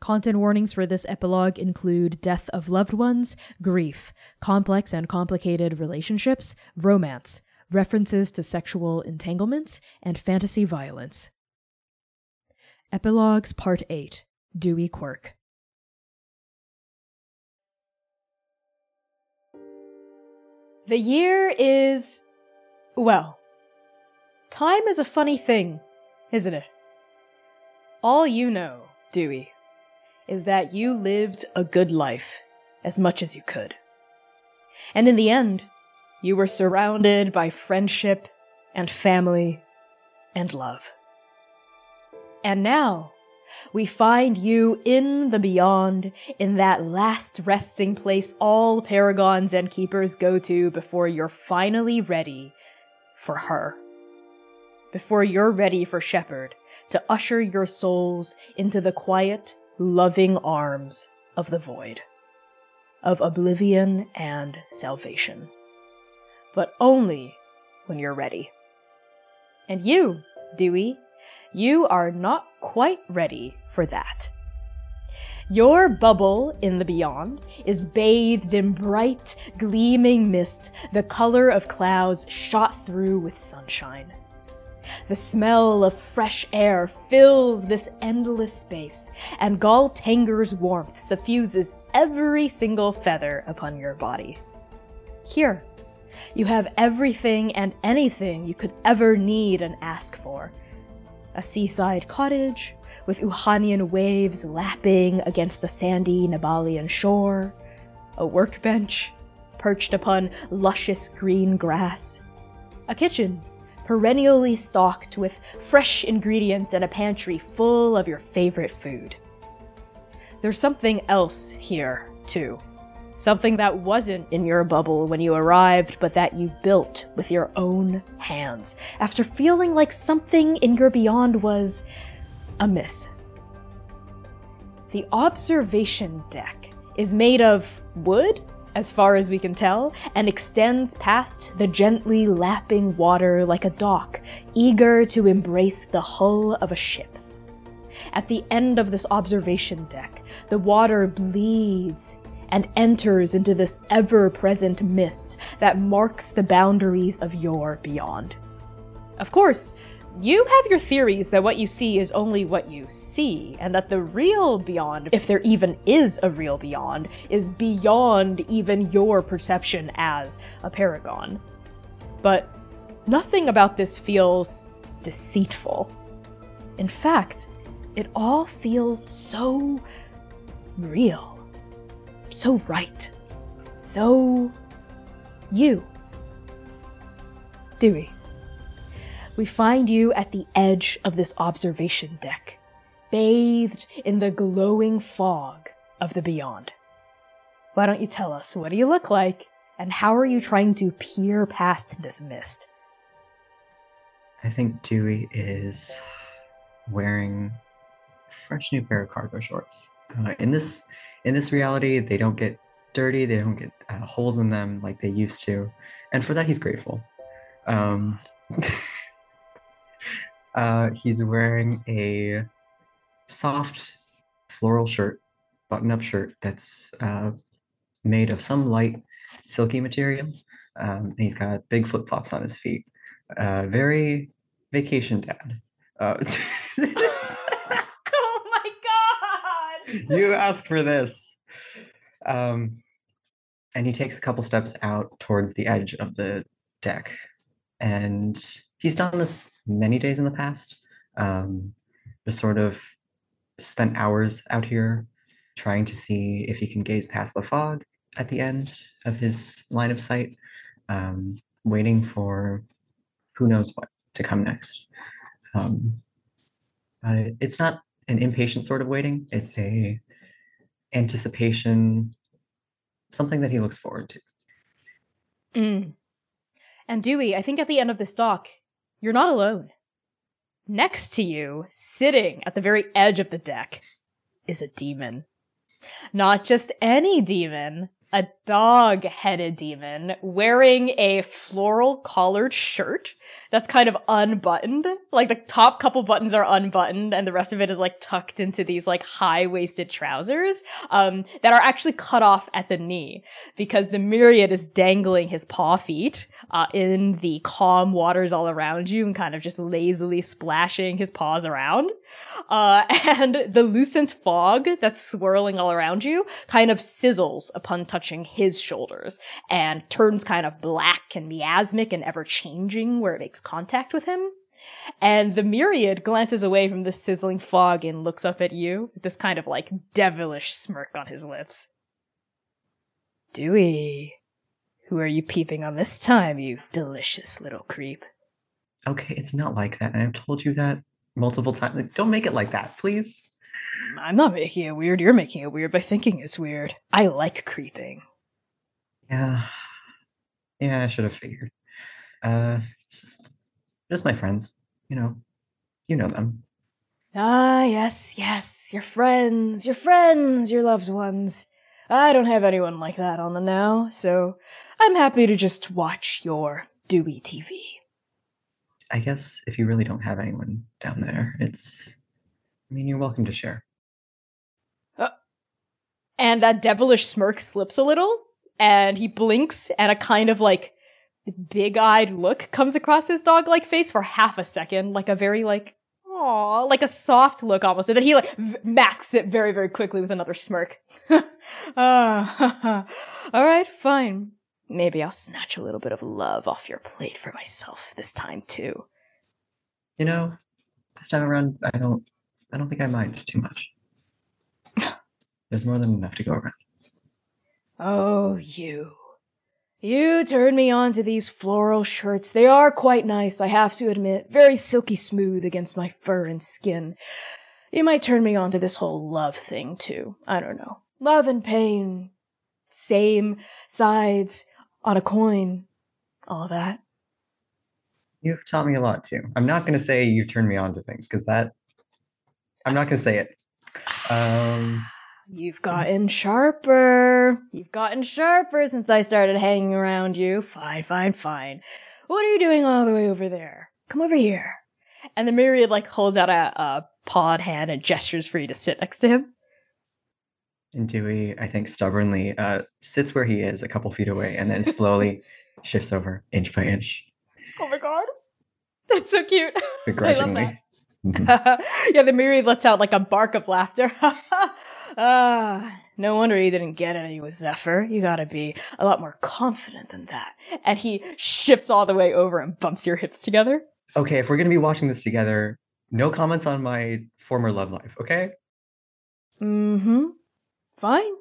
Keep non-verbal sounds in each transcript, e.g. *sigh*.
Content warnings for this epilogue include death of loved ones, grief, complex and complicated relationships, romance, references to sexual entanglements, and fantasy violence. Epilogues Part 8 Dewey Quurk. The year is. well. Time is a funny thing, isn't it? All you know, Dewey, is that you lived a good life as much as you could. And in the end, you were surrounded by friendship and family and love. And now, we find you in the beyond, in that last resting place all paragons and keepers go to before you're finally ready for her. Before you're ready for Shepard to usher your souls into the quiet, loving arms of the void, of oblivion and salvation. But only when you're ready. And you, Dewey, you are not quite ready for that. Your bubble in the beyond is bathed in bright, gleaming mist, the color of clouds shot through with sunshine. The smell of fresh air fills this endless space, and Gul Tenger's warmth suffuses every single feather upon your body. Here, you have everything and anything you could ever need and ask for. A seaside cottage, with Uhanian waves lapping against a sandy Nabalian shore, a workbench perched upon luscious green grass, a kitchen perennially stocked with fresh ingredients and a pantry full of your favorite food. There's something else here, too. Something that wasn't in your bubble when you arrived, but that you built with your own hands after feeling like something in your beyond was amiss. The observation deck is made of wood as far as we can tell, and extends past the gently lapping water like a dock, eager to embrace the hull of a ship. At the end of this observation deck, the water bleeds and enters into this ever present mist that marks the boundaries of your beyond. Of course, you have your theories that what you see is only what you see, and that the real beyond, if there even is a real beyond, is beyond even your perception as a paragon. But nothing about this feels deceitful. In fact, it all feels so real, so right, so you. Dewey we find you at the edge of this observation deck, bathed in the glowing fog of the beyond. Why don't you tell us what do you look like, and how are you trying to peer past this mist? I think Dewey is wearing a fresh new pair of cargo shorts. Uh, in this in this reality, they don't get dirty, they don't get uh, holes in them like they used to, and for that he's grateful. Um, *laughs* Uh, he's wearing a soft floral shirt, button up shirt that's uh, made of some light, silky material. Um, he's got big flip flops on his feet. Uh, very vacation dad. Uh, *laughs* oh my god! you asked for this. Um, and he takes a couple steps out towards the edge of the deck. And he's done this many days in the past. Um, just sort of spent hours out here trying to see if he can gaze past the fog at the end of his line of sight, um, waiting for who knows what to come next. Um, but it's not an impatient sort of waiting. It's a anticipation, something that he looks forward to. Mm. And Dewey, I think at the end of this dock, you're not alone. Next to you, sitting at the very edge of the deck, is a demon. Not just any demon, a dog headed demon wearing a floral collared shirt that's kind of unbuttoned. Like the top couple buttons are unbuttoned and the rest of it is like tucked into these like high waisted trousers, um, that are actually cut off at the knee because the myriad is dangling his paw feet, uh, in the calm waters all around you and kind of just lazily splashing his paws around. Uh, *laughs* and the lucent fog that's swirling all around you kind of sizzles upon touching his shoulders and turns kind of black and miasmic and ever changing where it makes contact with him. And the myriad glances away from the sizzling fog and looks up at you with this kind of like devilish smirk on his lips. Dewey, who are you peeping on this time, you delicious little creep? Okay, it's not like that. And I've told you that multiple times. Like, don't make it like that, please. I'm not making it weird. You're making it weird by thinking it's weird. I like creeping. Yeah. Yeah, I should have figured. Uh, just, just my friends. You know, you know them. Ah, yes, yes, your friends, your friends, your loved ones. I don't have anyone like that on the now, so I'm happy to just watch your Dewey TV. I guess if you really don't have anyone down there, it's. I mean, you're welcome to share. And that devilish smirk slips a little, and he blinks, and a kind of like big eyed look comes across his dog like face for half a second, like a very like, aw, like a soft look almost. And then he like v- masks it very, very quickly with another smirk. Ah, *laughs* *laughs* all right, fine. Maybe I'll snatch a little bit of love off your plate for myself this time too. You know, this time around, I don't. I don't think I mind too much. *laughs* There's more than enough to go around. Oh, you. You turned me on to these floral shirts. They are quite nice, I have to admit. Very silky smooth against my fur and skin. You might turn me on to this whole love thing, too. I don't know. Love and pain. Same sides on a coin. All that. You've taught me a lot too. I'm not going to say you turned me on to things because that. I'm not going to say it. Um, You've gotten sharper. You've gotten sharper since I started hanging around you. Fine, fine, fine. What are you doing all the way over there? Come over here. And the myriad like holds out a, a pawed hand and gestures for you to sit next to him. And Dewey, I think, stubbornly uh, sits where he is, a couple feet away, and then slowly *laughs* shifts over inch by inch, Oh my god. That's so cute. *laughs* begrudgingly. Mhm. *laughs* yeah, the myriad lets out like a bark of laughter. ah, no wonder he didn't get any with Zephyr. You gotta be a lot more confident than that. And he shifts all the way over and bumps your hips together. Okay, if we're to be watching this together, no comments on my former love life, okay? Mm-hmm. Fine.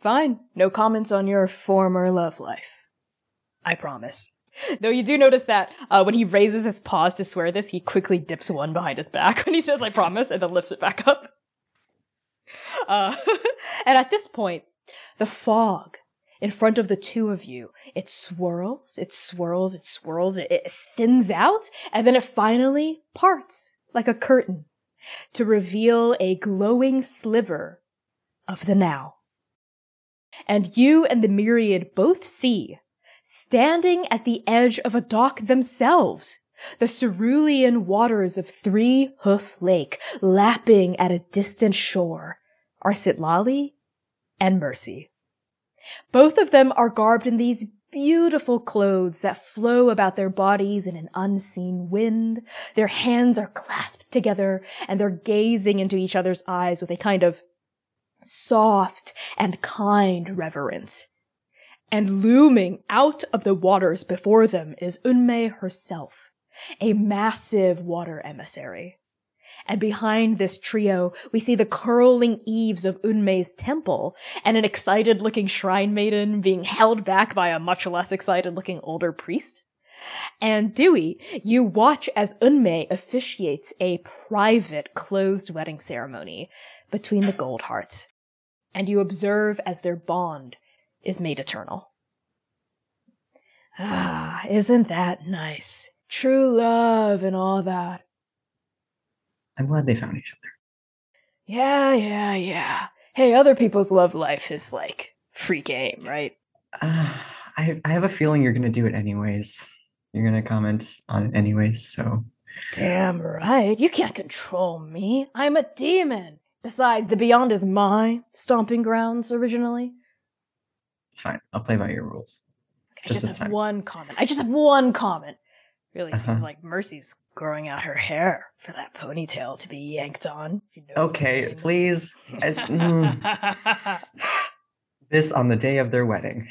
Fine. No comments on your former love life. I promise. Though you do notice that uh, when he raises his paws to swear this, he quickly dips one behind his back *laughs* when he says, I promise, and then lifts it back up. Uh, *laughs* and at this point, the fog in front of the two of you, it swirls, it swirls, it swirls, it, it thins out, and then it finally parts like a curtain to reveal a glowing sliver of the now. And you and the myriad both see, standing at the edge of a dock themselves, the cerulean waters of Three Hoof Lake lapping at a distant shore are Sitlali and Mercy. Both of them are garbed in these beautiful clothes that flow about their bodies in an unseen wind. Their hands are clasped together and they're gazing into each other's eyes with a kind of soft and kind reverence. And looming out of the waters before them is Unmei herself, a massive water emissary. And behind this trio, we see the curling eaves of Unmei's temple and an excited looking shrine maiden being held back by a much less excited looking older priest. And Dewey, you watch as Unmei officiates a private closed wedding ceremony between the gold hearts. And you observe as their bond is made eternal. Ah, isn't that nice? True love and all that. I'm glad they found each other. Yeah, yeah, yeah. Hey, other people's love life is like free game, right? Uh, I, I have a feeling you're going to do it anyways. You're going to comment on it anyways, so. Damn right. You can't control me. I'm a demon. Besides, the Beyond is my stomping grounds originally. Fine, I'll play by your rules. Okay, Just I just have time. one comment. I just have one comment. Really seems Uh-huh. like Mercy's growing out her hair for that ponytail to be yanked on. you know what I Okay, mean. please. I- mm, *laughs* this on the day of their wedding.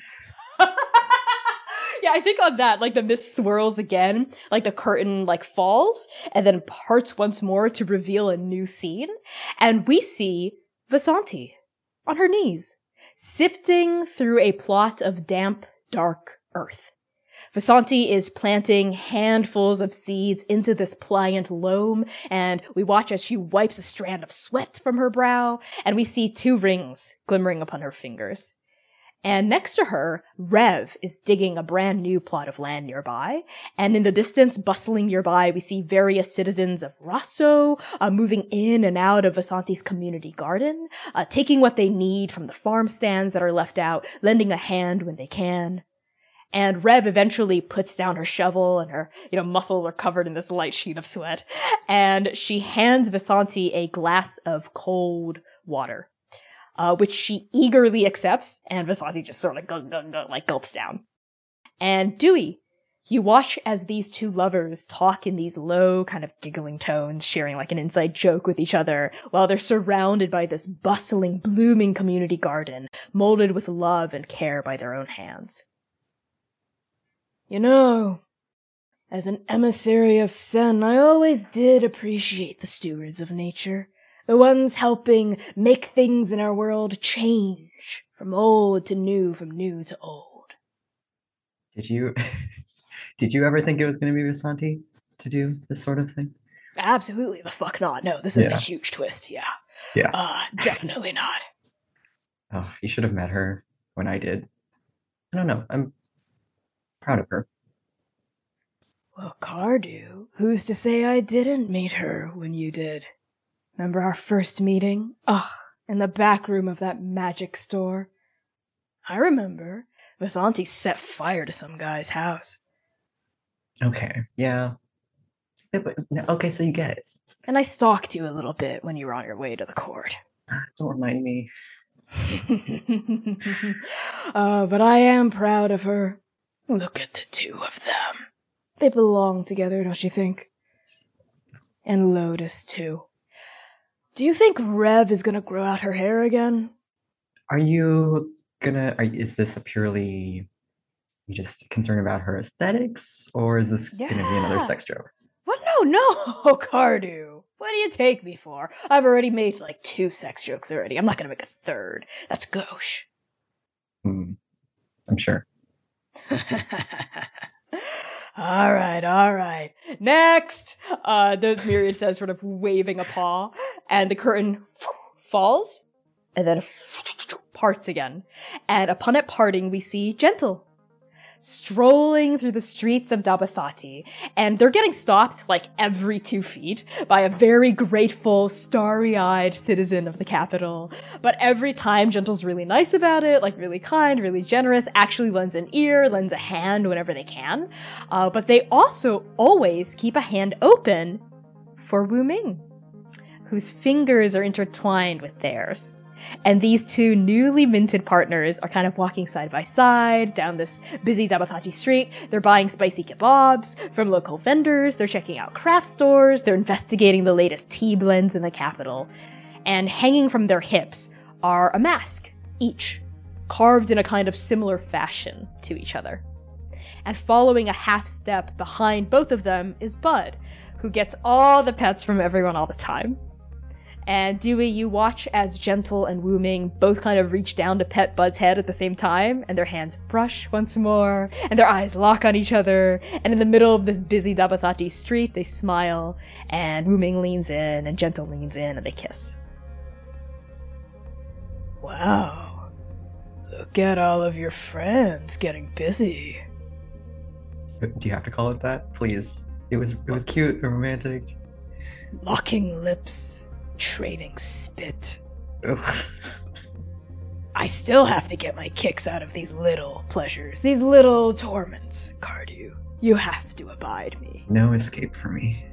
Yeah, I think on that, like the mist swirls again, like the curtain like falls and then parts once more to reveal a new scene. And we see Vasanti on her knees, sifting through a plot of damp, dark earth. Vasanti is planting handfuls of seeds into this pliant loam, and we watch as she wipes a strand of sweat from her brow, and we see two rings glimmering upon her fingers. And next to her, Rev is digging a brand new plot of land nearby. And in the distance, bustling nearby, we see various citizens of Rosso uh, moving in and out of Vasanti's community garden, uh, taking what they need from the farm stands that are left out, lending a hand when they can. And Rev eventually puts down her shovel and her, you know, muscles are covered in this light sheet of sweat. And she hands Vasanti a glass of cold water uh, which she eagerly accepts, and Vasanti just sort of gulp, gulp, gulp, like gulps down. And Dewey, you watch as these two lovers talk in these low, kind of giggling tones, sharing like an inside joke with each other, while they're surrounded by this bustling, blooming community garden, molded with love and care by their own hands. You know, as an emissary of Sen, I always did appreciate the stewards of nature the ones helping make things in our world change from old to new, from new to old. Did you *laughs* did you ever think it was going to be Vasanti to do this sort of thing? Absolutely the fuck not. No, this is a huge twist. Yeah. Yeah. Uh, definitely not. *sighs* Oh, you should have met her when I did. I don't know. I'm proud of her. Well, Cardew, who's to say I didn't meet her when you did? Remember our first meeting? Ugh, in the back room of that magic store. I remember. Vasanti set fire to some guy's house. Okay. Yeah. Okay, so you get it. And I stalked you a little bit when you were on your way to the court. *laughs* Don't remind me. uh, but I am proud of her. Look at the two of them. They belong together, don't you think? And Lotus, too. Do you think Rev is gonna grow out her hair again? Are you gonna? Are, is this a purely you just concerned about her aesthetics, or is this gonna be another sex joke? What? No, no, *laughs* Cardew. What do you take me for? I've already made like two sex jokes already. I'm not gonna make a third. That's gauche. Hmm. I'm sure. *laughs* all right, all right. Next, uh, the myriad says, sort of waving a paw, and the curtain falls, and then parts again. And upon it parting, we see Gentle strolling through the streets of Dabathati, and they're getting stopped like every two feet by a very grateful, starry-eyed citizen of the capital. But every time Gentle's really nice about it, like really kind, really generous, actually lends an ear, lends a hand whenever they can. Uh, but they also always keep a hand open for Wu Ming, whose fingers are intertwined with theirs. And these two newly minted partners are kind of walking side by side down this busy Dabathaji street. They're buying spicy kebabs from local vendors. They're checking out craft stores. They're investigating the latest tea blends in the capital. And hanging from their hips are a mask, each, carved in a kind of similar fashion to each other. And following a half step behind both of them is Bud, who gets all the pets from everyone all the time. And Dewey, you watch as Gentle and Wu Ming both kind of reach down to pet Bud's head at the same time, and their hands brush once more, and their eyes lock on each other, and in the middle of this busy Dabathati street, they smile, and Wu Ming leans in, and Gentle leans in, and they kiss. Wow. Look at all of your friends getting busy. Do you have to call it that? Please. It was it was cute and romantic. Locking lips, trading spit. Ugh. I still have to get my kicks out of these little pleasures, these little torments, Cardew. You have to abide me. *laughs* No escape for me.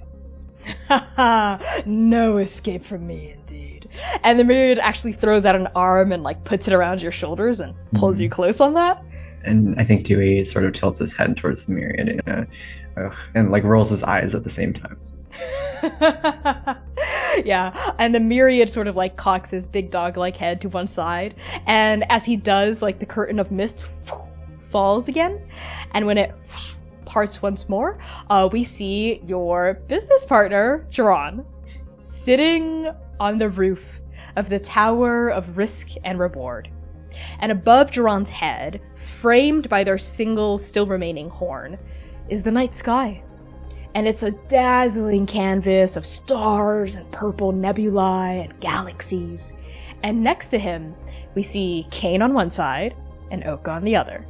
no escape from me, indeed. And the myriad actually throws out an arm and like puts it around your shoulders and pulls Mhm. you close on that. And I think Dewey sort of tilts his head towards the myriad in a, ugh, and like rolls his eyes at the same time. *laughs* *laughs* yeah, and the myriad sort of like cocks his big dog like head to one side, and as he does, like the curtain of mist falls again, and when it parts once more, uh, we see your business partner, Jerron, sitting on the roof of the Tower of Risk and Reward. And above Jerron's head, framed by their single still remaining horn, is the night sky and it's a dazzling canvas of stars and purple nebulae and galaxies. And next to him, we see Kane on one side and Oka on the other.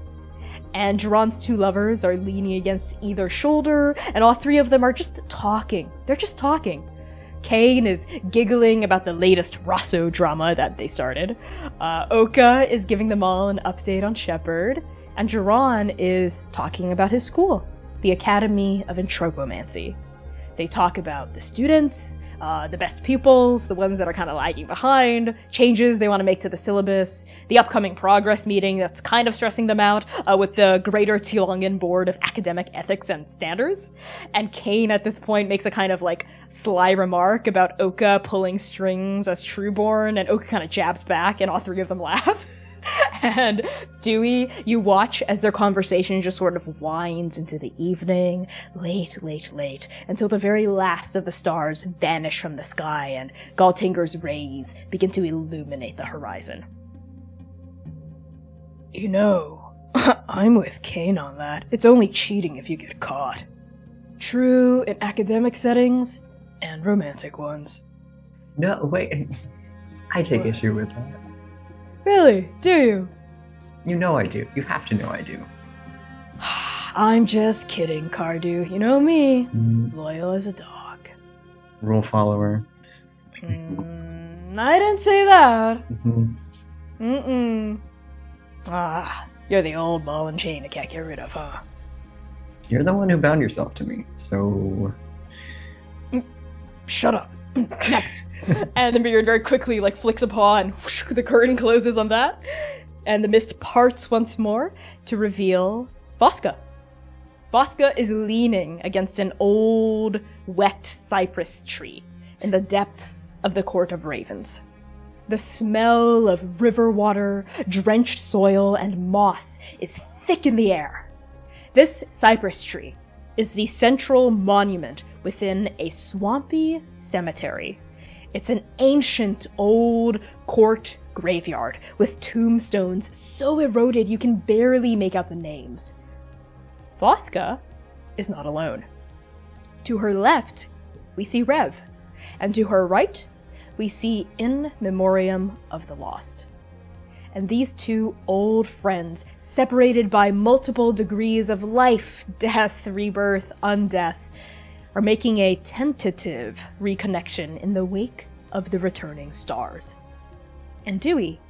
And Jerron's two lovers are leaning against either shoulder, and all three of them are just talking. They're just talking. Kane is giggling about the latest Rosso drama that they started. Uh, Oka is giving them all an update on Shepard, and Jerron is talking about his school the Academy of Entropomancy. They talk about the students, uh, the best pupils, the ones that are kind of lagging behind, changes they want to make to the syllabus, the upcoming progress meeting that's kind of stressing them out uh, with the Greater Tilongan Board of Academic Ethics and Standards. And Kane at this point makes a kind of like sly remark about Oka pulling strings as Trueborn, and Oka kind of jabs back, and all three of them *laughs* laugh. And Dewey, you watch as their conversation just sort of winds into the evening, late, late, late, until the very last of the stars vanish from the sky and Galtinger's rays begin to illuminate the horizon. You know, *laughs* I'm with Kane on that. It's only cheating if you get caught. True in academic settings and romantic ones. No, wait. I take What? issue with that. Really? Do you? You know I do. You have to know I do. *sighs* I'm just kidding, Cardew. You know me. Mm, Loyal as a dog. Rule follower. Mm, I didn't say that. Mhm. Mm-mm. Ah, you're the old ball and chain I can't get rid of, huh? You're the one who bound yourself to me, so Shut up. Next. *laughs* and the myriad very quickly like flicks a paw and whoosh, the curtain closes on that. And the mist parts once more to reveal Voska. Voska is leaning against an old, wet cypress tree in the depths of the Court of Ravens. The smell of river water, drenched soil, and moss is thick in the air. This cypress tree is the central monument within a swampy cemetery. It's an ancient old court graveyard with tombstones so eroded you can barely make out the names. Voska is not alone. To her left, we see Rev, and to her right, we see In Memoriam of the Lost. And these two old friends, separated by multiple degrees of life, *laughs* death, rebirth, undeath, are making a tentative reconnection in the wake of the returning stars. And Dewey,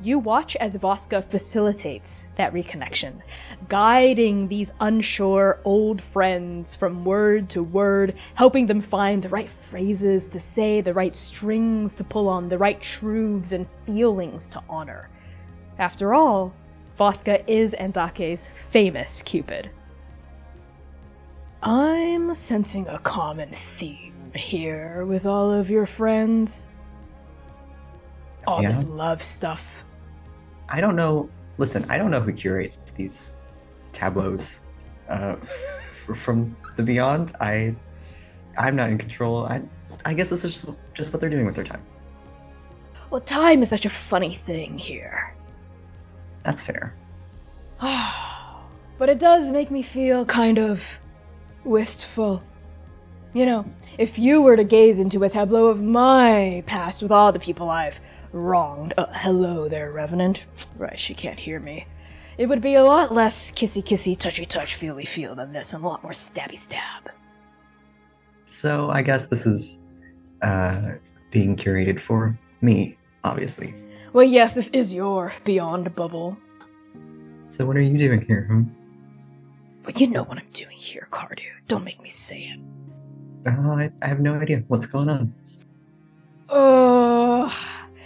you watch as Voska facilitates that reconnection, guiding these unsure old friends from word to word, helping them find the right phrases to say, the right strings to pull on, the right truths and feelings to honor. After all, Voska is Andake's famous Cupid. I'm sensing a common theme here with all of your friends. All this love stuff. I don't know. Listen, I don't know who curates these tableaus uh, *laughs* from the beyond. I, I'm not in control. I, I guess this is just, just what they're doing with their time. Well, time is such a funny thing here. That's fair. *sighs* but it does make me feel kind of wistful. You know, if you were to gaze into a tableau of my past with all the people I've wronged, uh, hello there, Revenant. Right, she can't hear me. It would be a lot less kissy kissy, touchy touch, feely feel than this, and a lot more stabby stab. So I guess this is uh, being curated for me, obviously. Well, yes, this is your beyond bubble. So what are you doing here? Hmm? But you know what I'm doing here, Cardew. Don't make me say it. Oh, I, I have no idea what's going on. Oh,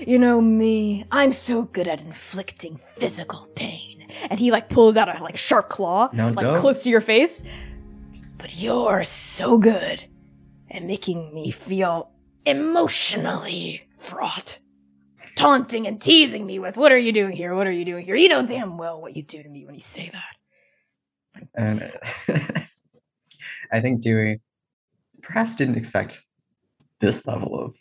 you know me. I'm so good at inflicting physical pain. And he like pulls out a like sharp claw, like close to your face. But you're so good at making me feel emotionally fraught. Taunting and teasing me with, what are you doing here? What are you doing here? You know damn well what you do to me when you say that. And *laughs* I think Dewey perhaps didn't expect this level of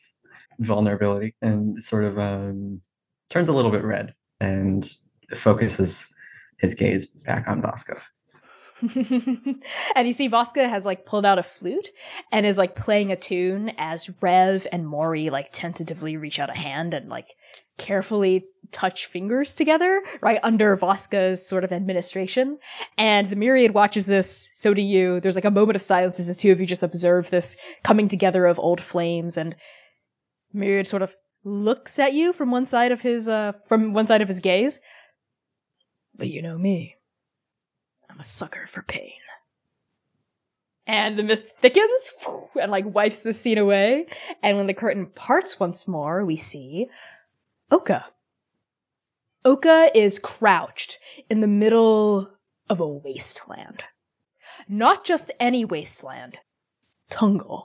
vulnerability and sort of um, turns a little bit red and focuses his gaze back on Voska. *laughs* and you see Voska has like pulled out a flute and is like playing a tune as Rev and Mori like tentatively reach out a hand and like carefully touch fingers together right under Voska's sort of administration. And the myriad watches this, so do you. There's like a moment of silence as the two of you just observe this coming together of old flames and myriad sort of looks at you from one side of his uh from one side of his gaze. But you know me. I'm a sucker for pain. And the mist thickens and like wipes the scene away. And when the curtain parts once more, we see Oka. Oka is crouched in the middle of a wasteland. Not just any wasteland. Tungle.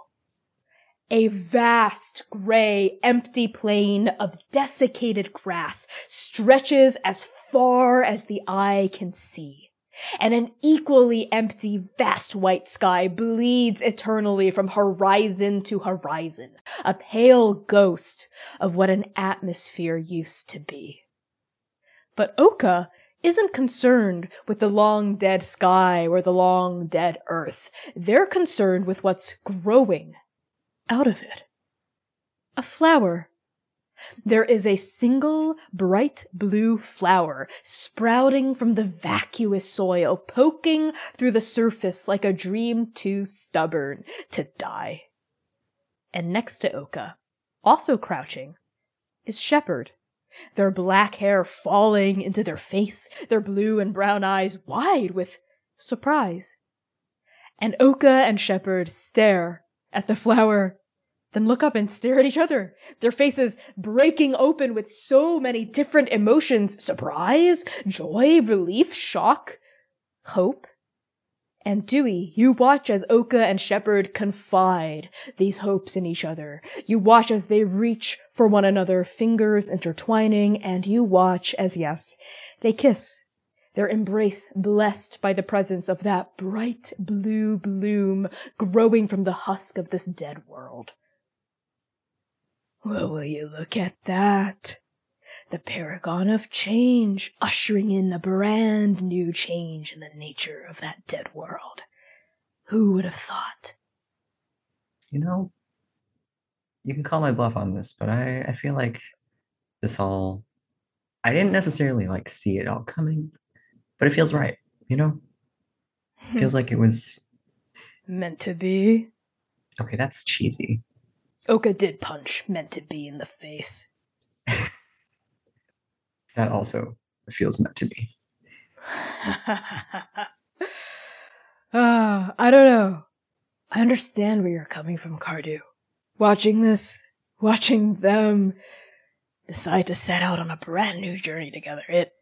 A vast, gray, empty plain of desiccated grass stretches as far as the eye can see and an equally empty, vast white sky bleeds eternally from horizon to horizon, a pale ghost of what an atmosphere used to be. But Oka isn't concerned with the long dead sky or the long dead earth. They're concerned with what's growing out of it. A flower there is a single bright blue flower sprouting from the vacuous soil, poking through the surface like a dream too stubborn to die. And next to Oka, also crouching, is Shepherd. Their black hair falling into their face, their blue and brown eyes wide with surprise. And Oka and Shepherd stare at the flower then look up and stare at each other, their faces breaking open with so many different emotions surprise, joy, relief, shock, hope. And Dewey, you watch as Oka and Shepherd confide these hopes in each other. You watch as they reach for one another, fingers intertwining, and you watch as, yes, they kiss. Their embrace blessed by the presence of that bright blue bloom growing from the husk of this dead world. Well, will you look at that? The paragon of change, ushering in a brand new change in the nature of that dead world. Who would have thought? You know, you can call my bluff on this, but I, I feel like this all I didn't necessarily like see it all coming, but it feels right, you know? *laughs* feels like it was Meant to be. okay, that's cheesy. Oka did punch meant to be in the face. *laughs* That also feels meant to be. *laughs* Ah, I don't know. I understand where you're coming from, Cardew. Watching this, watching them decide to set out on a brand new journey together, it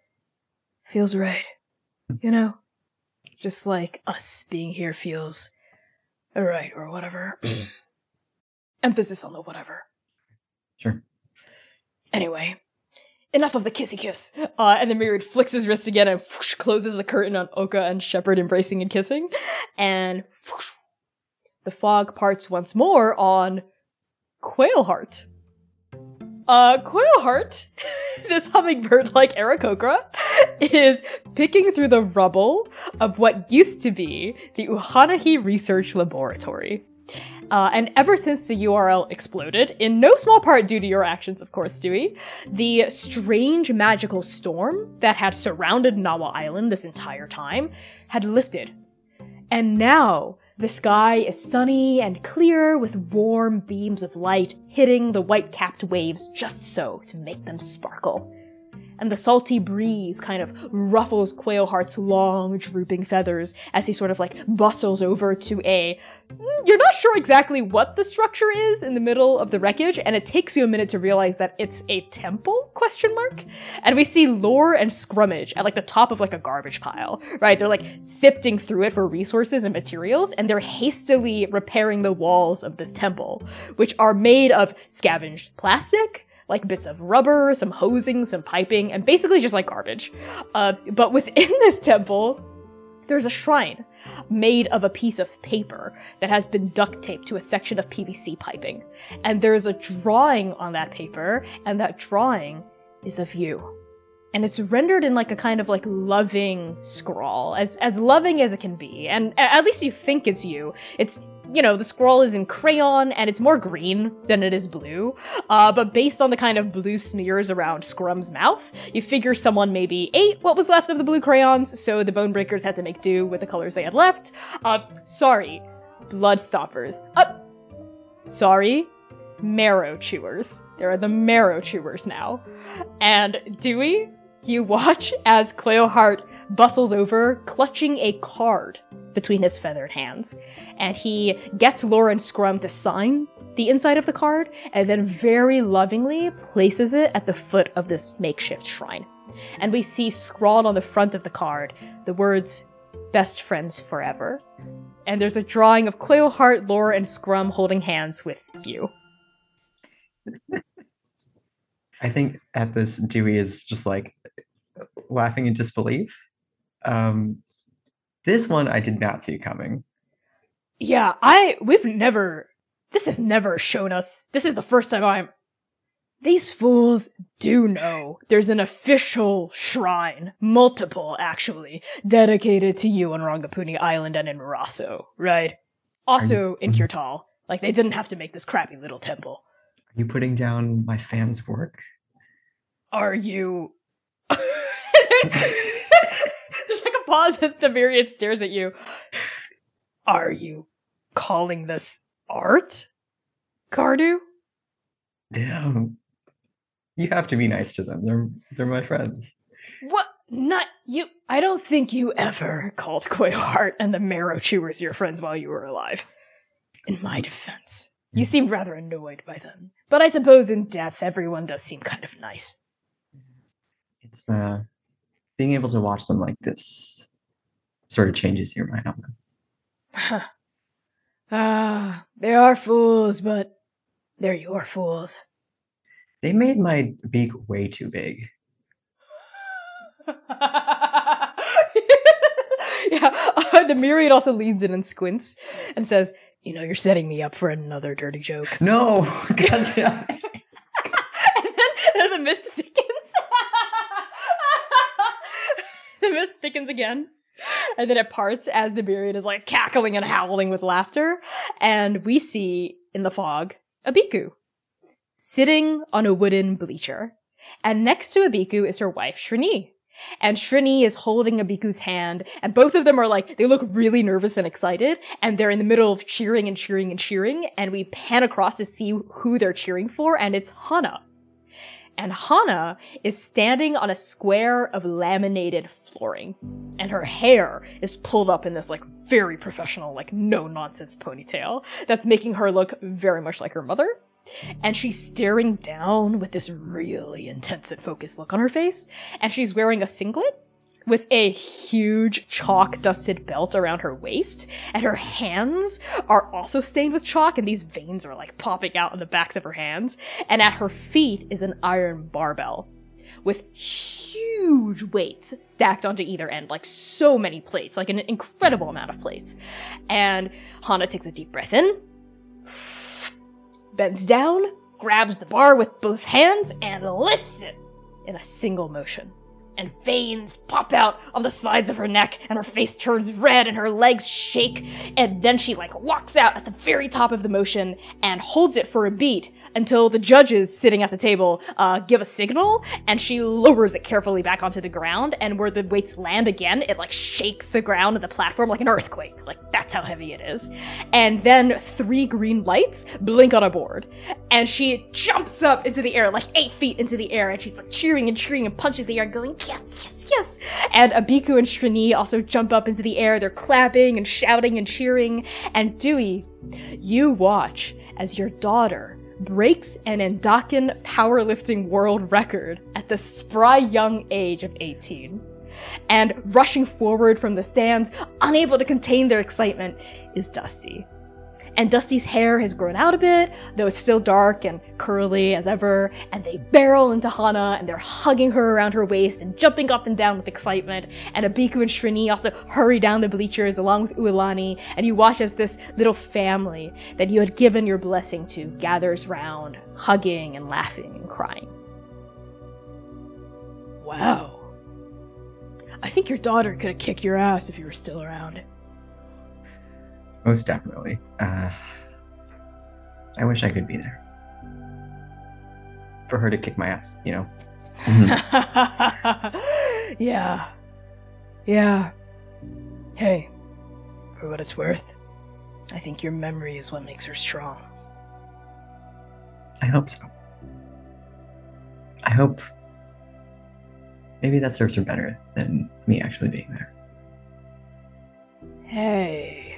feels right. You know? Just like us being here feels right or whatever. *clears throat* Emphasis on the whatever. Sure. Anyway, enough of the kissy kiss. Uh, and the myriad flicks his wrist again and whoosh, closes the curtain on Oka and Shepard embracing and kissing. And whoosh, the fog parts once more on Quailheart. Uh, Quailheart, *laughs* this hummingbird like Aarakocra, is picking through the rubble of what used to be the Uhanahi Research Laboratory. Uh, and ever since the URL exploded, in no small part due to your actions, of course, Stewie, the strange magical storm that had surrounded Nawa Island this entire time had lifted. And now, The sky is sunny and clear with warm beams of light hitting the white capped waves just so to make them sparkle and the salty breeze kind of ruffles Quailheart's long, drooping feathers as he sort of like bustles over to a. Mm, you're not sure exactly what the structure is in the middle of the wreckage, and it takes you a minute to realize that it's a temple? Question mark. And we see Lore and Scrummage at like the top of like a garbage pile, right? They're like sifting through it for resources and materials, and they're hastily repairing the walls of this temple, which are made of scavenged plastic like bits of rubber, some hosing, some piping, and basically just like garbage. Uh, but within *laughs* this temple, there's a shrine made of a piece of paper that has been duct taped to a section of PVC piping. And there's a drawing on that paper, and that drawing is of you. And it's rendered in like a kind of like loving scrawl, as as loving as it can be. And at least you think it's you. It's you know, the scroll is in crayon and it's more green than it is blue. Uh, but based on the kind of blue smears around Scrum's mouth, you figure someone maybe ate what was left of the blue crayons, so the Bone Breakers had to make do with the colors they had left. Uh, sorry, Bloodstoppers. Uh, sorry, Marrow Chewers. There are the Marrow Chewers now. And Dewey, you watch as Quailheart bustles over, clutching a card between his feathered hands. And he gets Lore and Scrum to sign the inside of the card and then very lovingly places it at the foot of this makeshift shrine. And we see scrawled on the front of the card the words, Best Friends Forever. And there's a drawing of Quailheart, Lore, and Scrum holding hands with you. *laughs* I think at this, Dewey is just like laughing in disbelief. Um, this one I did not see coming. Yeah, I we've never this has never shown us. This is the first time I'm these fools do know there's an official shrine, multiple actually, dedicated to you on Rongapuni Island and in Maraso, right? Also you, in mm-hmm. Kirtal. Like they didn't have to make this crappy little temple. Are you putting down my fans' work? Are you *laughs* *laughs* There's pause as the myriad stares at you. Are you calling this art, Cardew? Damn. You have to be nice to them. They're they're my friends. What? Not you. I don't think you ever called Quailheart and the Marrow Chewers your friends while you were alive. In my defense, you hmm. seemed rather annoyed by them. But I suppose in death, everyone does seem kind of nice. It's uh, being able to watch them like this sort of changes your mind on them. *laughs* ah, they are fools, but they're your fools. They made my beak way too big. *laughs* yeah, uh, the myriad also leans in and squints and says, "You know, you're setting me up for another dirty joke." No, *laughs* God damn. and then, then the mist thickens. Mist thickens again. And then it parts as the myriad is like cackling and howling with laughter. And we see in the fog Abiku sitting on a wooden bleacher. And next to Abiku is her wife, Shrini. And Shrini is holding Abiku's hand, and both of them are like, they look really nervous and excited, and they're in the middle of cheering and cheering and cheering, and we pan across to see who they're cheering for, and it's Hana and Hana is standing on a square of laminated flooring, and her hair is pulled up in this like very professional, like no nonsense ponytail that's making her look very much like her mother. And she's staring down with this really intense and focused look on her face, and she's wearing a singlet with a huge chalk dusted belt around her waist, and her hands are also stained with chalk, and these veins are like popping out on the backs of her hands. And at her feet is an iron barbell with huge weights stacked onto either end, like so many plates, like an incredible amount of plates. And Hana takes a deep breath in, bends down, grabs the bar with both hands, and lifts it in a single motion and veins pop out on the sides of her neck, and her face turns red, and her legs shake. And then she like locks out at the very top of the motion and holds it for a beat until the judges sitting at the table uh, give a signal, and she lowers it carefully back onto the ground. And where the weights land again, it like shakes the ground and the platform like an earthquake. Like that's how heavy it is. And then three green lights blink on a board, and she jumps up into the air like eight feet into the air, and she's like cheering and cheering and punching the air, going yes, yes, yes. And Abiku and Shrini also jump up into the air. They're clapping and shouting and cheering. And Dewey, you watch as your daughter breaks an Endakin powerlifting world record at the spry young age of 18. And rushing forward from the stands, unable to contain their excitement, is Dusty and Dusty's hair has grown out a bit, though it's still dark and curly as ever, and they barrel into Hana and they're hugging her around her waist and jumping up and down with excitement, and Abiku and Shrini also hurry down the bleachers along with Uilani, and you watch as this little family that you had given your blessing to gathers round, hugging and laughing and crying. Wow. I think your daughter could have kicked your ass if you were still around. Most definitely. Uh, I wish I could be there. For her to kick my ass, you know? *laughs* yeah. Yeah. Hey, for what it's worth, I think your memory is what makes her strong. I hope so. I hope maybe that serves her better than me actually being there. Hey.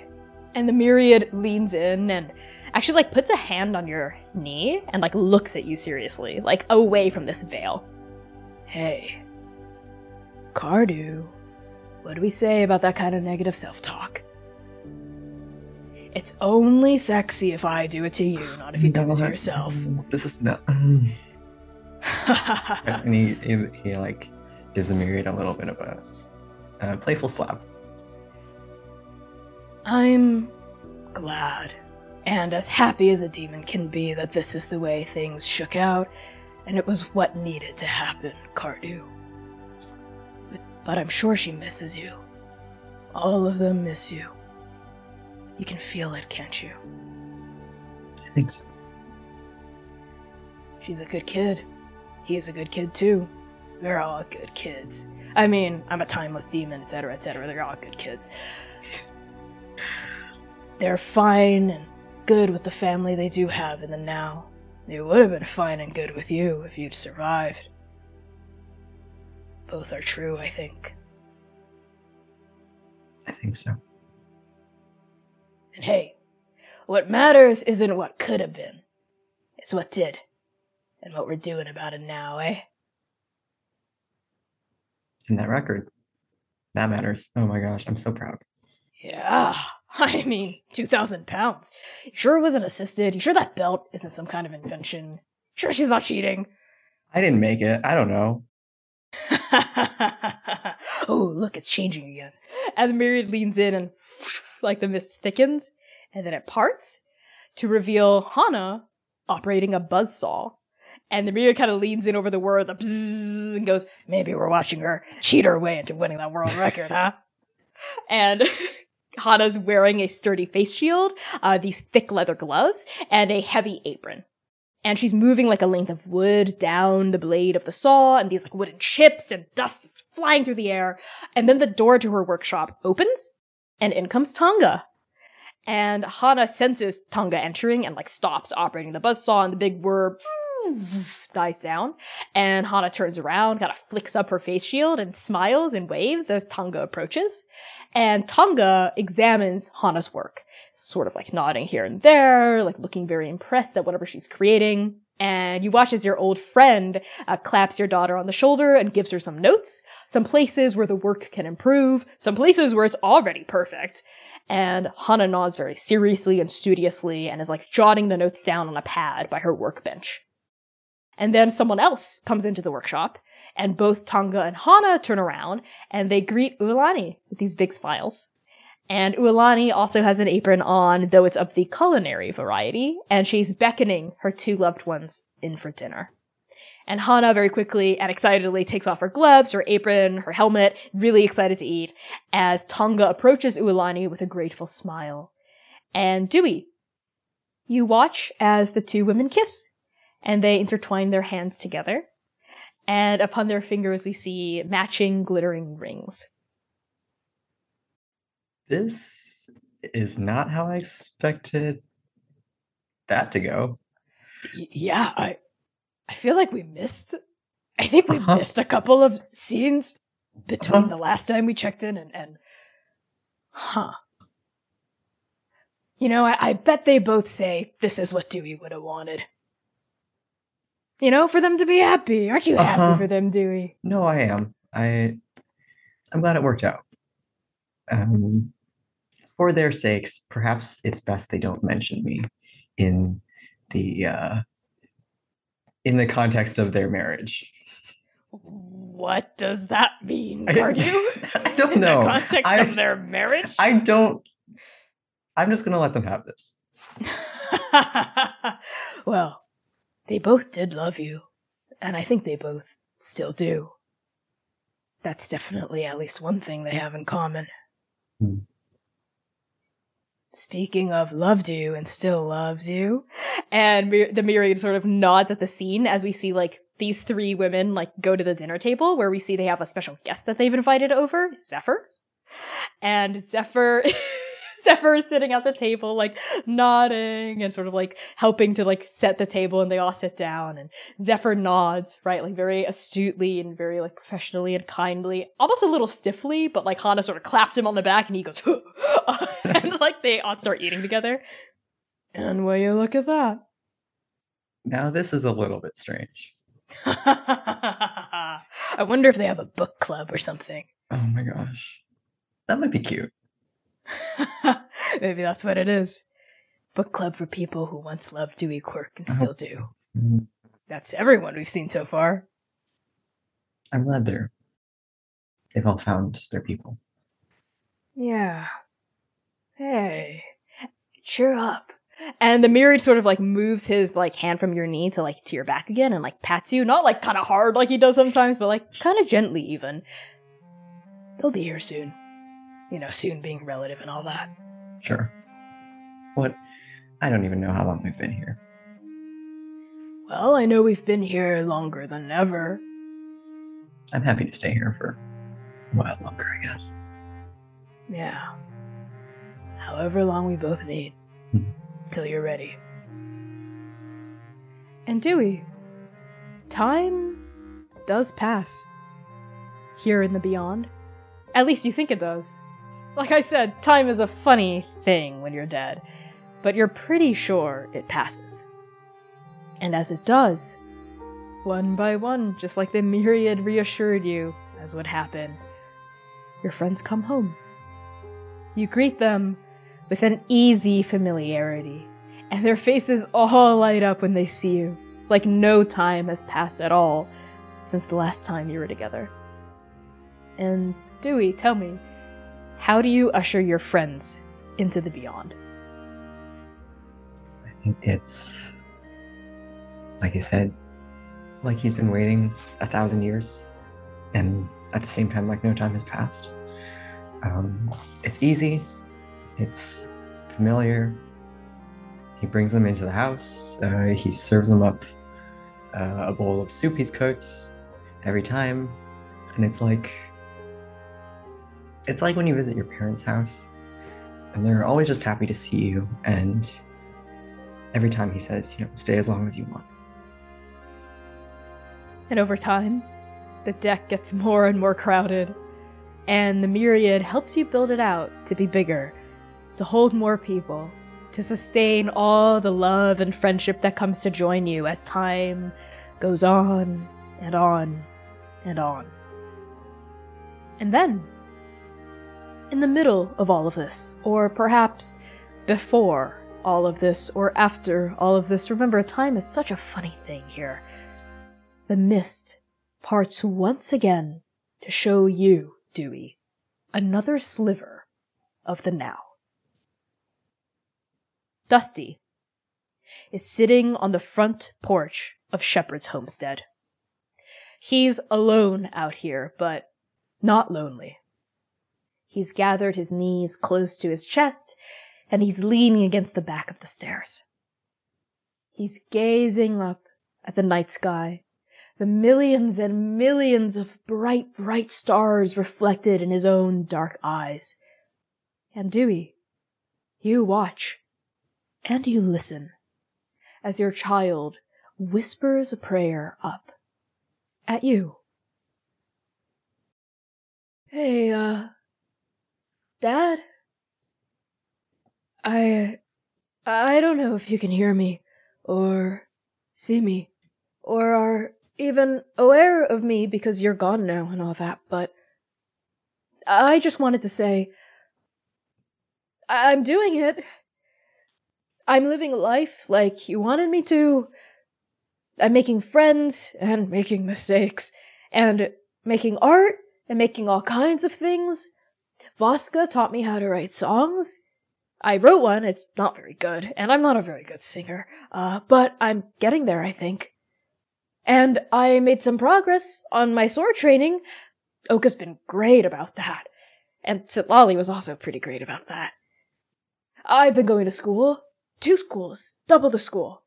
And the myriad leans in and actually like puts a hand on your knee and like looks at you seriously, like away from this veil. Hey, Cardew, what do we say about that kind of negative self-talk? It's only sexy if I do it to you, not if you do it to *sighs* yourself. This is no. *laughs* and he, he, he like gives the myriad a little bit of a, a playful slap. I'm glad and as happy as a demon can be that this is the way things shook out, and it was what needed to happen, Cardew. But, but I'm sure she misses you. All of them miss you. You can feel it, can't you? I think so. She's a good kid. He's a good kid too. They're all good kids. I mean, I'm a timeless demon, etc., etc. They're all good kids. They're fine and good with the family they do have in the now. They would have been fine and good with you if you'd survived. Both are true, I think. I think so. And hey, what matters isn't what could have been, it's what did. And what we're doing about it now, eh? And that record. That matters. Oh my gosh, I'm so proud. Yeah. *laughs* I mean, 2,000 pounds. You sure it wasn't assisted? You sure that belt isn't some kind of invention? You sure she's not cheating? I didn't make it. I don't know. *laughs* oh, look, it's changing again. And the myriad leans in and *laughs* like the mist thickens, and then it parts to reveal Hana operating a buzz saw. And the myriad kind of leans in over the word, the bzzz, and goes, maybe we're watching her cheat her way into winning that world record, huh? And Hana's wearing a sturdy face shield, uh, these thick leather gloves, and a heavy apron. And she's moving like a length of wood down the blade of the saw, and these like wooden chips and dust is flying through the air. And then the door to her workshop opens, and in comes Tonga. And Hana senses Tonga entering and like stops operating the buzz saw, and the big whir *laughs* dies down. And Hana turns around, kind of flicks up her face shield and smiles and waves as Tonga approaches. And Tonga examines Hana's work, sort of like nodding here and there, like looking very impressed at whatever she's creating. And you watch as your old friend uh, claps your daughter on the shoulder and gives her some notes, some places where the work can improve, some places where it's already perfect. And Hana nods very seriously and studiously and is like jotting the notes down on a pad by her workbench. And then someone else comes into the workshop and both Tonga and Hana turn around and they greet Uilani with these big smiles. And Uilani also has an apron on, though it's of the culinary variety, and she's beckoning her two loved ones in for dinner. And Hana very quickly and excitedly takes off her gloves, her apron, her helmet, really excited to eat, as Tonga approaches Uilani with a grateful smile. And Dewey, you watch as the two women kiss, and they intertwine their hands together. And upon their fingers, we see matching glittering rings. This is not how I expected that to go. Yeah, I, I feel like we missed. I think we Uh-huh. missed a couple of scenes between Uh-huh. the last time we checked in and, and huh. You know, I, I bet they both say this is what Dewey would have wanted. You know, for them to be happy. Aren't you happy Uh-huh. for them, Dewey? No, I am. I I'm glad it worked out. Um, for their sakes, perhaps it's best they don't mention me in the uh, in the context of their marriage. What does that mean, I- Cardew? *laughs* I don't In know. the context I- of their marriage? I don't. I'm just gonna let them have this. *laughs* well, they both did love you, and I think they both still do. That's definitely at least one thing they have in common. Hmm. Speaking of loved you and still loves you, and the myriad sort of nods at the scene as we see like these three women like go to the dinner table where we see they have a special guest that they've invited over, Zephyr. And Zephyr *laughs* *laughs* Zephyr is sitting at the table, like nodding and sort of like helping to like set the table and they all sit down and Zephyr nods, right? Like very astutely and very like professionally and kindly, almost a little stiffly, but like Hana sort of claps him on the back and he goes, *laughs* and like they all start eating together. And will you look at that? Now this is a little bit strange. *laughs* I wonder if they have a book club or something. Oh my gosh, that might be cute. *laughs* Maybe that's what it is. Book club for people who once loved Dewey Quurk and still do. Mm, That's everyone we've seen so far. I'm glad they're they've all found their people. Yeah. Hey, cheer up. And the myriad sort of like moves his like hand from your knee to like to your back again and like pats you, not like kind of hard like he does sometimes, but like kind of gently even. They'll be here soon. You know, soon being relative and all that. Sure. What? I don't even know how long we've been here. Well, I know we've been here longer than ever. I'm happy to stay here for a while longer, I guess. Yeah. However long we both need. Mhm. Till you're ready. And Dewey, time does pass. Here in the beyond. At least you think it does. Like I said, time is a funny thing when you're dead, but you're pretty sure it passes. And as it does, one by one, just like the myriad reassured you as would happen, your friends come home. You greet them with an easy familiarity, and their faces all light up when they see you, like no time has passed at all since the last time you were together. And Dewey, tell me, how do you usher your friends into the beyond? I think it's like you said, like he's been waiting a thousand years, and at the same time, like no time has passed. Um, it's easy, it's familiar. He brings them into the house. Uh, he serves them up uh, a bowl of soup he's cooked every time, and it's like it's like when you visit your parents' house, and they're always just happy to see you and every time he says, you know, stay as long as you want. And over time, the deck gets *laughs* more and more crowded, and the myriad helps you build it out to be bigger, to hold more people, to sustain all the love and friendship that comes to join you as time goes on and on and on. And then, in the middle of all of this, or perhaps before all of this, or after all of this, remember, time is such a funny thing here the mist parts once again to show you, Dewey, another sliver of the now. Dusty is sitting on the front porch of Shepherd's homestead, He's alone out here, but not lonely. He's gathered his knees close to his chest, and he's leaning against the back of the stairs. He's gazing up at the night sky, the millions and millions of bright, bright stars reflected in his own dark eyes. And Dewey, you watch, and you listen, as your child whispers a prayer up at you. Hey, uh, Dad? I, I don't know if you can hear me, or see me, or are even aware of me because you're gone now and all that, but I just wanted to say I'm doing it. I'm living a life like you wanted me to. I'm making friends and making mistakes and making art and making all kinds of things. Voska taught me how to write songs. I wrote one, it's not very good, and I'm not a very good singer, uh, but I'm getting there, I think. And I made some progress on my sword training. Oka's been great about that. And Sitlali was also pretty great about that. I've been going to school. Two schools. Double the school.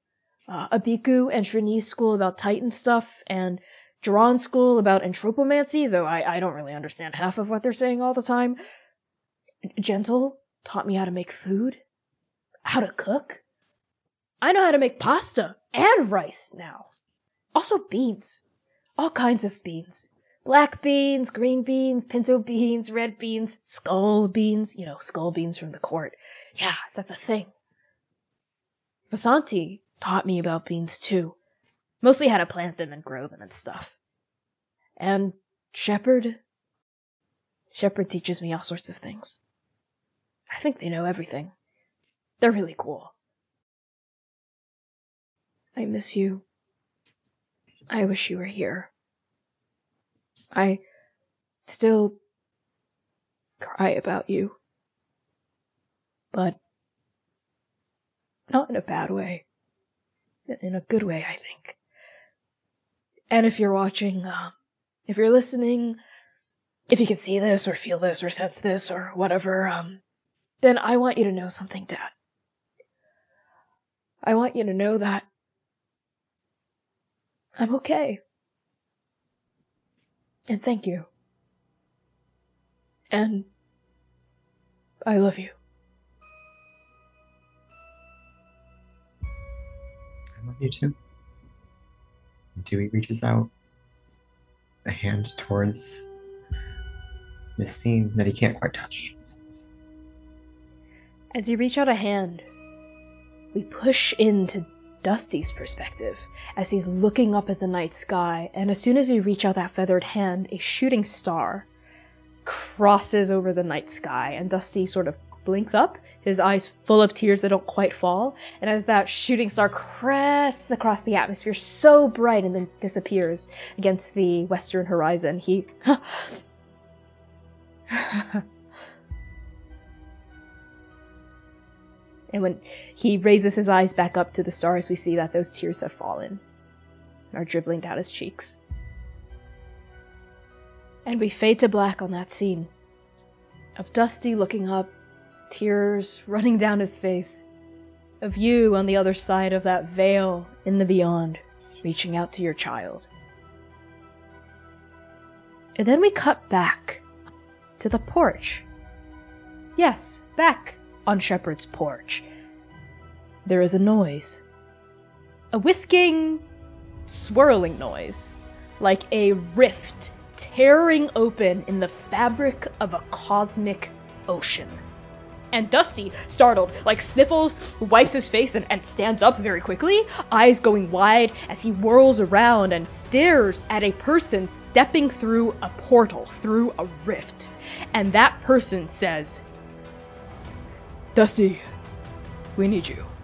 Uh, Abiku and Shrini's school about Titan stuff, and Duran's school about anthropomancy, though I, I don't really understand half of what they're saying all the time. Gentle taught me how to make food. How to cook. I know how to make pasta and rice now. Also beans. All kinds of beans. Black beans, green beans, pinto beans, red beans, skull beans. You know, skull beans from the court. Yeah, that's a thing. Vasanti taught me about beans too. Mostly how to plant them and grow them and stuff. And Shepherd. Shepherd teaches me all sorts of things. I think they know everything. They're really cool. I miss you. I wish you were here. I still cry about you. But not in a bad way. In a good way, I think. And if you're watching, uh, if you're listening, if you can see this or feel this or sense this or whatever, um, then I want you to know something, Dad. I want you to know that I'm okay. And thank you. And I love you. I love you too. Dewey reaches out a hand towards this scene that he can't quite touch. As you reach out a hand, we push into Dusty's perspective as he's looking up at the night sky, and as soon as you reach out that feathered hand, a shooting star crosses over the night sky, and Dusty sort of blinks up, his eyes full of tears that don't quite fall, and as that shooting star crests across the atmosphere so bright and then disappears against the western horizon, he *laughs* *laughs* And when he raises his eyes back up to the stars, we see that those tears have fallen and are dribbling down his cheeks. And we fade to black on that scene of Dusty looking up, tears running down his face, of you on the other side of that veil in the beyond, reaching out to your child. And then we cut back to the porch. Yes, back on Shepherd's porch. There is a noise. A whisking, swirling noise, like a rift tearing open in the fabric of a cosmic ocean. And Dusty, startled, like sniffles, wipes his face, and, and, stands up very quickly, eyes going wide as he whirls around and stares at a person stepping through a portal, through a rift. And that person says, Dusty, we need you.